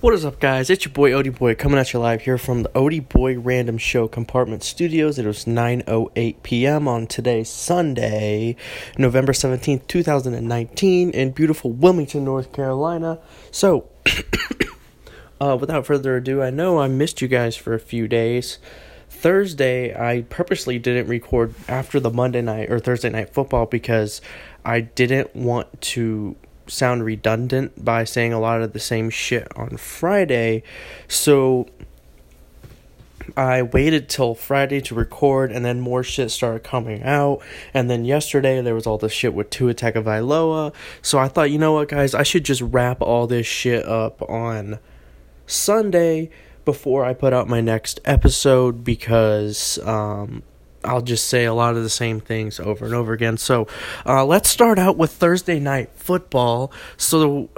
What is up, guys? It's your boy Odie Boy coming at you live here from the Odie Boy Random Show Compartment Studios. It was 9:08 p.m. on today's Sunday, November 17th, 2019, in beautiful Wilmington, North Carolina. So, uh, without further ado, I know I missed you guys for a few days. Thursday, I purposely didn't record after the Monday night or Thursday night football because I didn't want to sound redundant by saying a lot of the same shit on Friday. So I waited till Friday to record, and then more shit started coming out. And then yesterday there was all the shit with Tua Tagovailoa. So I thought, you know what, guys, I should just wrap all this shit up on Sunday before I put out my next episode because um, I'll just say a lot of the same things over and over again. So uh, let's start out with Thursday night football. So,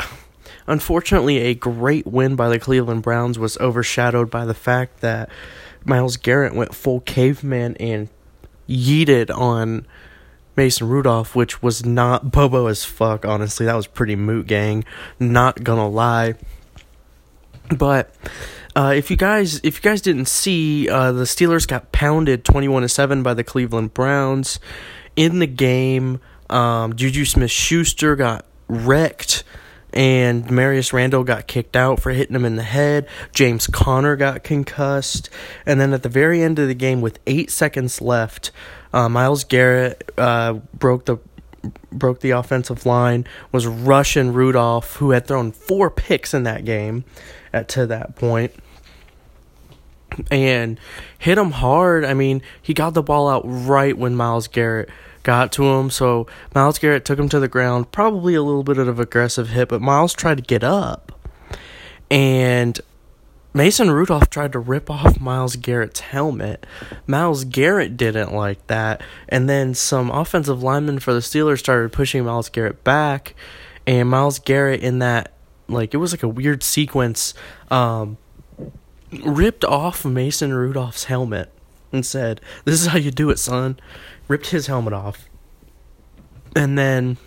unfortunately, a great win by the Cleveland Browns was overshadowed by the fact that Myles Garrett went full caveman and yeeted on. Mason Rudolph, which was not Bobo as fuck, honestly. That was pretty moot gang. Not gonna lie. But uh, if you guys if you guys didn't see, uh, the Steelers got pounded twenty one to seven by the Cleveland Browns in the game. Um, Juju Smith Schuster got wrecked, and Marius Randall got kicked out for hitting him in the head. James Conner got concussed, and then at the very end of the game, with eight seconds left, uh, Myles Garrett uh, broke the broke the offensive line, was Russian Rudolph, who had thrown four picks in that game at to that point and hit him hard. I mean, he got the ball out right when Myles Garrett got to him. So Myles Garrett took him to the ground, probably a little bit of aggressive hit, but Myles tried to get up. And Mason Rudolph tried to rip off Myles Garrett's helmet. Myles Garrett didn't like that. And then some offensive linemen for the Steelers started pushing Myles Garrett back. And Myles Garrett, in that, like, it was like a weird sequence, um, ripped off Mason Rudolph's helmet and said, This is how you do it, son. Ripped his helmet off. And then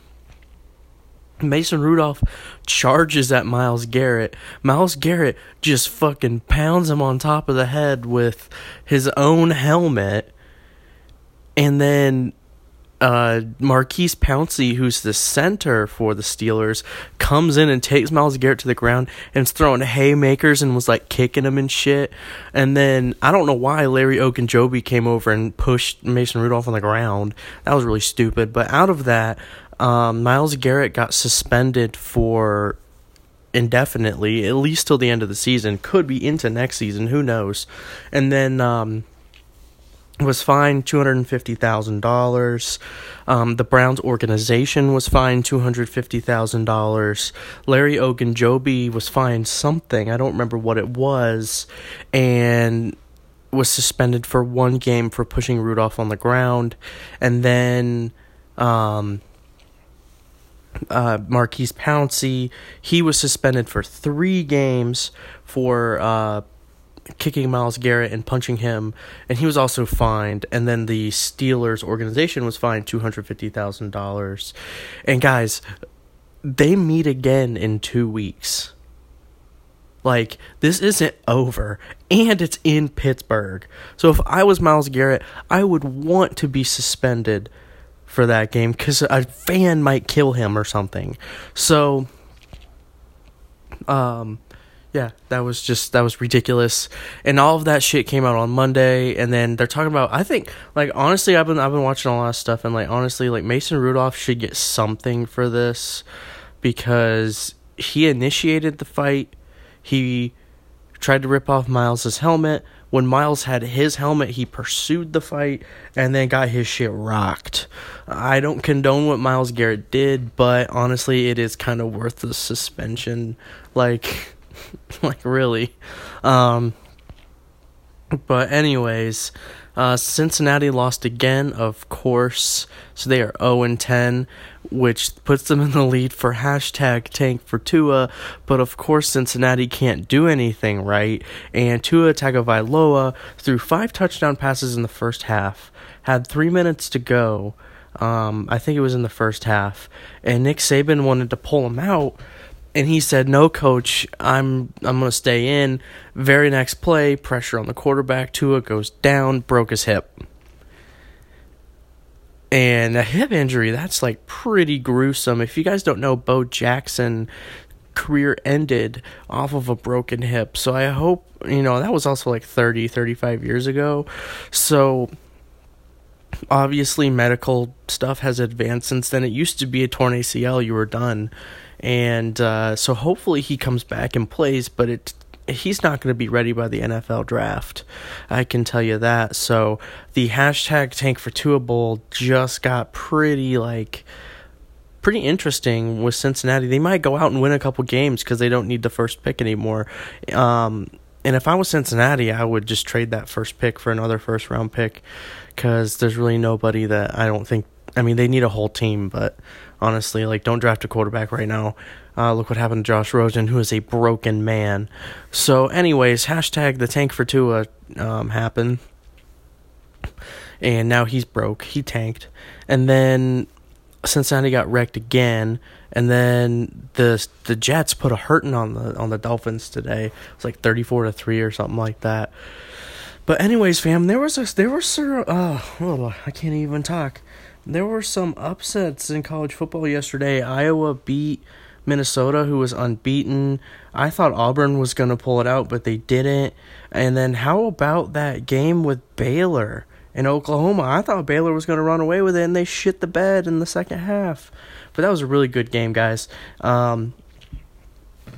Mason Rudolph charges at Myles Garrett. Myles Garrett just fucking pounds him on top of the head with his own helmet. And then uh, Maurkice Pouncey, who's the center for the Steelers, comes in and takes Myles Garrett to the ground and is throwing haymakers and was like kicking him and shit. And then I don't know why Larry Ogunjobi came over and pushed Mason Rudolph on the ground. That was really stupid. But out of that, um, Myles Garrett got suspended for indefinitely, at least till the end of the season. Could be into next season. Who knows? And then. Um, was fined two hundred and fifty thousand um, dollars. The Browns organization was fined two hundred fifty thousand dollars. Larry Ogunjobi was fined something I don't remember what it was, and was suspended for one game for pushing Rudolph on the ground, and then. Um, uh, Maurkice Pouncey, he was suspended for three games for uh, kicking Myles Garrett and punching him, and he was also fined. And then the Steelers organization was fined two hundred fifty thousand dollars. And guys, they meet again in two weeks. Like this isn't over, and it's in Pittsburgh. So if I was Myles Garrett, I would want to be suspended for that game because a fan might kill him or something. So, um, yeah, that was just that was ridiculous, and all of that shit came out on Monday, and then they're talking about. I think, like honestly, I've been I've been watching a lot of stuff, and like honestly, like Mason Rudolph should get something for this because he initiated the fight. He tried to rip off Myles's helmet. When Myles had his helmet, he pursued the fight and then got his shit rocked. I don't condone what Myles Garrett did, but honestly, it is kind of worth the suspension. Like like really. Um, but anyways, uh, Cincinnati lost again, of course. So they are 0 and 10, which puts them in the lead for hashtag tank for Tua. But of course, Cincinnati can't do anything right. And Tua Tagovailoa threw five touchdown passes in the first half, had three minutes to go. Um, I think it was in the first half, and Nick Saban wanted to pull him out and he said, "No, coach, I'm I'm gonna stay in." Very next play, pressure on the quarterback. Tua goes down, broke his hip, and a hip injury. That's like pretty gruesome. If you guys don't know, Bo Jackson career ended off of a broken hip. So I hope, you know, that was also like 30, 35 years ago. So obviously medical stuff has advanced since then. It used to be a torn ACL, you were done. And uh, so hopefully he comes back and plays, but it he's not going to be ready by the NFL draft. I can tell you that. So the hashtag Tank for Tua Bowl just got pretty like pretty interesting with Cincinnati. They might go out and win a couple games because they don't need the first pick anymore. Um, and if I was Cincinnati, I would just trade that first pick for another first round pick because there's really nobody that I don't think. I mean, they need a whole team, but honestly, like, don't draft a quarterback right now. Uh, look what happened to Josh Rosen, who is a broken man. So, anyways, hashtag the tank for Tua um, happened. And now he's broke. He tanked. And then Cincinnati got wrecked again, and then the the Jets put a hurting on the on the Dolphins today. It was like thirty four to three or something like that. But anyways, fam, there was a, there were some uh, oh, I can't even talk. There were some upsets in college football yesterday. Iowa beat Minnesota, who was unbeaten. I thought Auburn was going to pull it out, but they didn't. And then how about that game with Baylor? in Oklahoma. I thought Baylor was going to run away with it, and they shit the bed in the second half. But that was a really good game, guys. Um,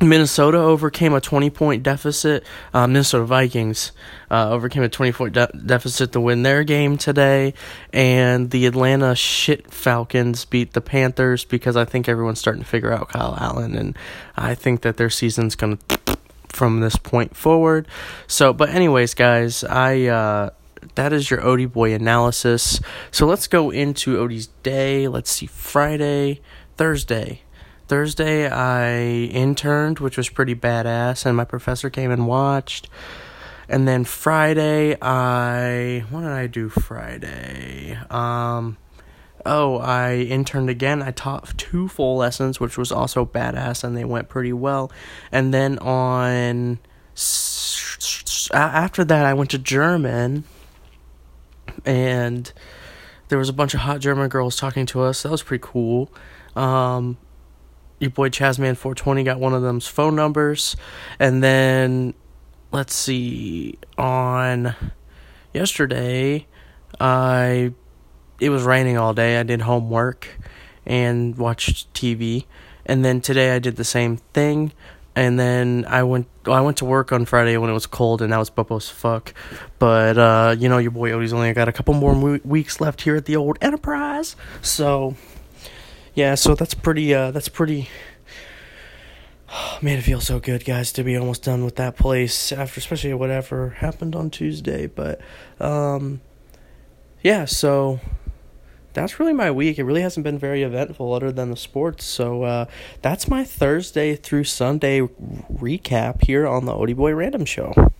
Minnesota overcame a 20 point deficit. Uh, Minnesota Vikings uh, overcame a 20 point de- deficit to win their game today. And the Atlanta shit Falcons beat the Panthers because I think everyone's starting to figure out Kyle Allen. And I think that their season's going to from this point forward. So, but, anyways, guys, I. Uh, that is your Odie boy analysis. So let's go into Odie's day. Let's see, Friday, Thursday. Thursday, I interned, which was pretty badass, and my professor came and watched. And then Friday, I what did I do Friday? Um, oh, I interned again. I taught two full lessons, which was also badass, and they went pretty well. And then on after that, I went to German and there was a bunch of hot German girls talking to us. That was pretty cool. Um, your boy Chazman420 got one of them's phone numbers, and then let's see on yesterday, I it was raining all day. I did homework and watched TV, and then today I did the same thing and then I went well, I went to work on Friday when it was cold and that was bubble as fuck. But uh, you know your boy Odie's only got a couple more weeks left here at the old Enterprise, so yeah, so that's pretty uh, that's pretty. Oh, man, it feels so good, guys, to be almost done with that place after, especially whatever happened on Tuesday. But um, yeah, so that's really my week. It really hasn't been very eventful other than the sports. So uh, that's my Thursday through Sunday recap here on the Odie Boy Random Show.